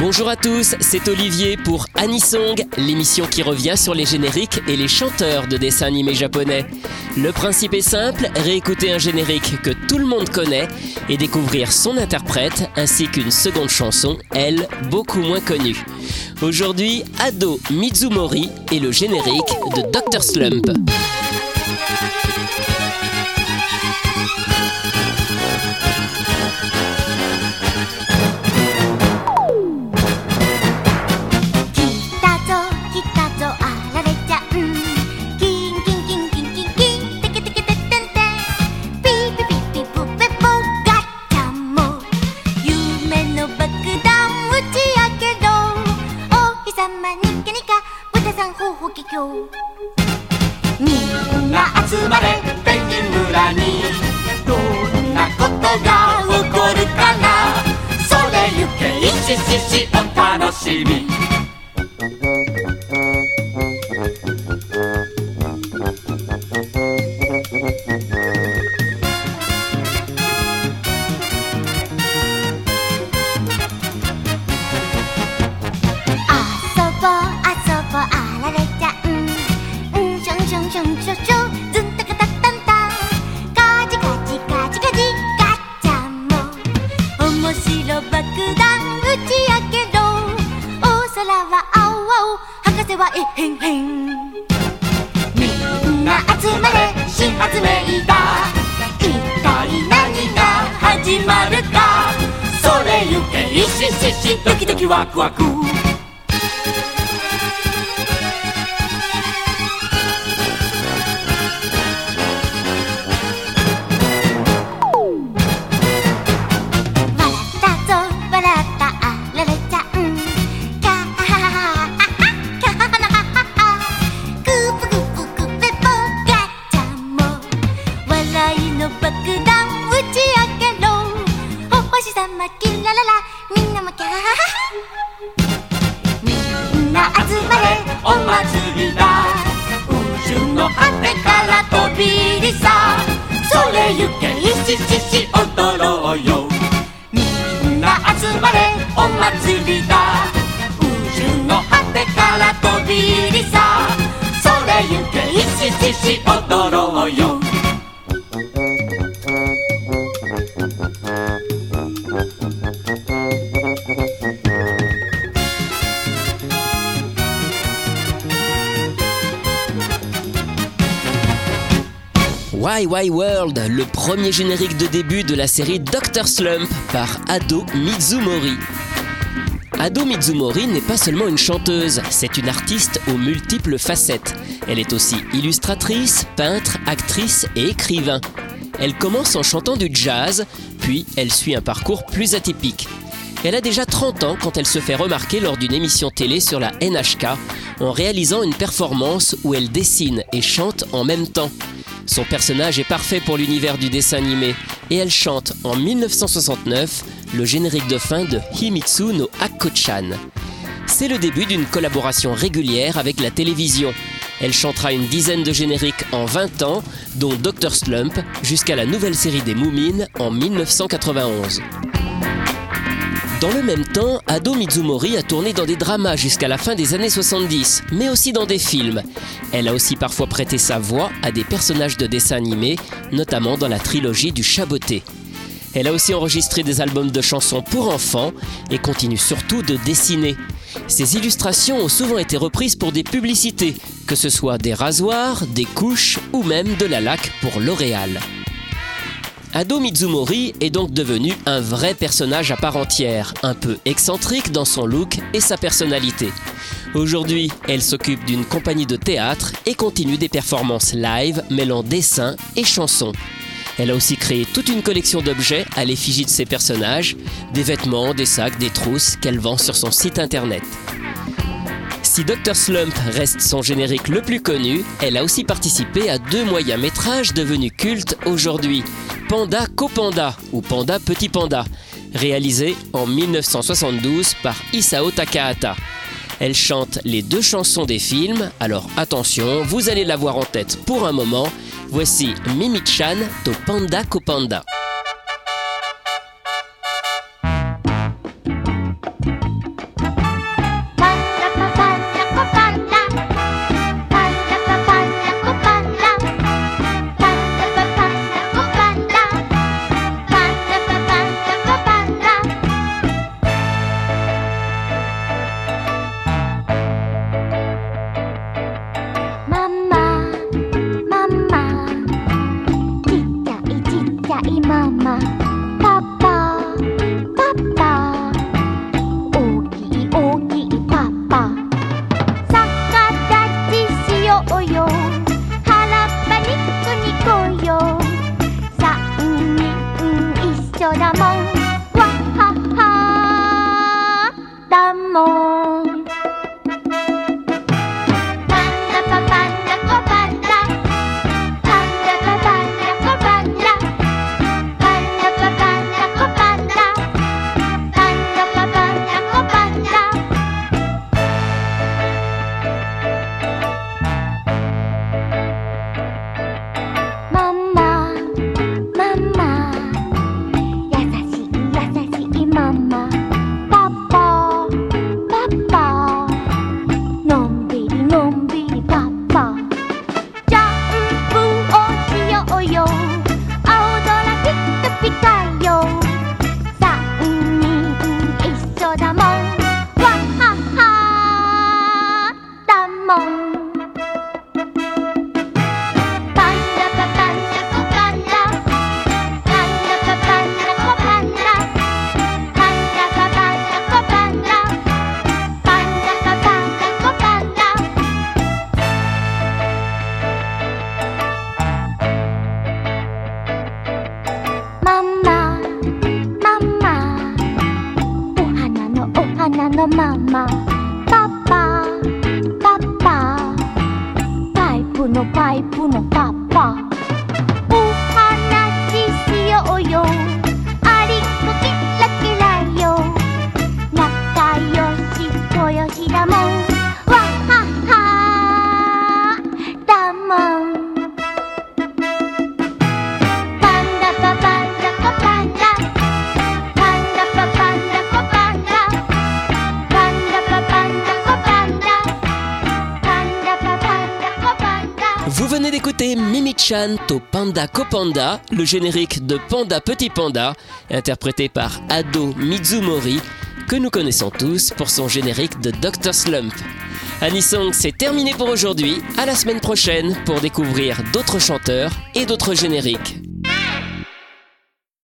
Bonjour à tous, c'est Olivier pour Anisong, l'émission qui revient sur les génériques et les chanteurs de dessins animés japonais. Le principe est simple, réécouter un générique que tout le monde connaît et découvrir son interprète ainsi qu'une seconde chanson, elle, beaucoup moins connue. Aujourd'hui, Ado Mizumori et le générique de Dr. Slump. よ。うみんな集まれペンギン村に。どんなことが起こるかな。それゆけいちししお楽しみ。の白爆弾打ち上げろ。大空は青青博士はえへんへん。みんな集まれ新発明だ。一体何が始まるか。それゆけイシシシドキドキワクワク。みんなもキャハハみんな集まれお祭りだ。宇宙の果てから飛び入りさ。それゆけいしししどろうよ。みんな集まれお祭りだ。宇宙の果てから飛び入りさ。それゆけいしししどろうよ。Why World, le premier générique de début de la série Dr. Slump par Ado Mizumori. Ado Mizumori n'est pas seulement une chanteuse, c'est une artiste aux multiples facettes. Elle est aussi illustratrice, peintre, actrice et écrivain. Elle commence en chantant du jazz, puis elle suit un parcours plus atypique. Elle a déjà 30 ans quand elle se fait remarquer lors d'une émission télé sur la NHK en réalisant une performance où elle dessine et chante en même temps. Son personnage est parfait pour l'univers du dessin animé et elle chante en 1969 le générique de fin de Himitsu no Akko-chan. C'est le début d'une collaboration régulière avec la télévision. Elle chantera une dizaine de génériques en 20 ans, dont Dr. Slump, jusqu'à la nouvelle série des Moomins en 1991. Dans le même temps, Ado Mizumori a tourné dans des dramas jusqu'à la fin des années 70, mais aussi dans des films. Elle a aussi parfois prêté sa voix à des personnages de dessins animés, notamment dans la trilogie du Chaboté. Elle a aussi enregistré des albums de chansons pour enfants et continue surtout de dessiner. Ses illustrations ont souvent été reprises pour des publicités, que ce soit des rasoirs, des couches ou même de la laque pour L'Oréal. Ado Mizumori est donc devenu un vrai personnage à part entière, un peu excentrique dans son look et sa personnalité. Aujourd'hui, elle s'occupe d'une compagnie de théâtre et continue des performances live mêlant dessin et chansons. Elle a aussi créé toute une collection d'objets à l'effigie de ses personnages, des vêtements, des sacs, des trousses qu'elle vend sur son site internet. Si Dr. Slump reste son générique le plus connu, elle a aussi participé à deux moyens métrages devenus cultes aujourd'hui. Panda Copanda ou Panda Petit Panda, réalisé en 1972 par Isao Takahata. Elle chante les deux chansons des films, alors attention, vous allez l'avoir en tête pour un moment. Voici Mimi-chan to Panda Copanda. 大梦哇哈哈大梦的妈妈。Mimichan Mimi-chan to Panda Copanda, le générique de Panda Petit Panda, interprété par Ado Mizumori, que nous connaissons tous pour son générique de Dr. Slump. Anisong, c'est terminé pour aujourd'hui. À la semaine prochaine pour découvrir d'autres chanteurs et d'autres génériques.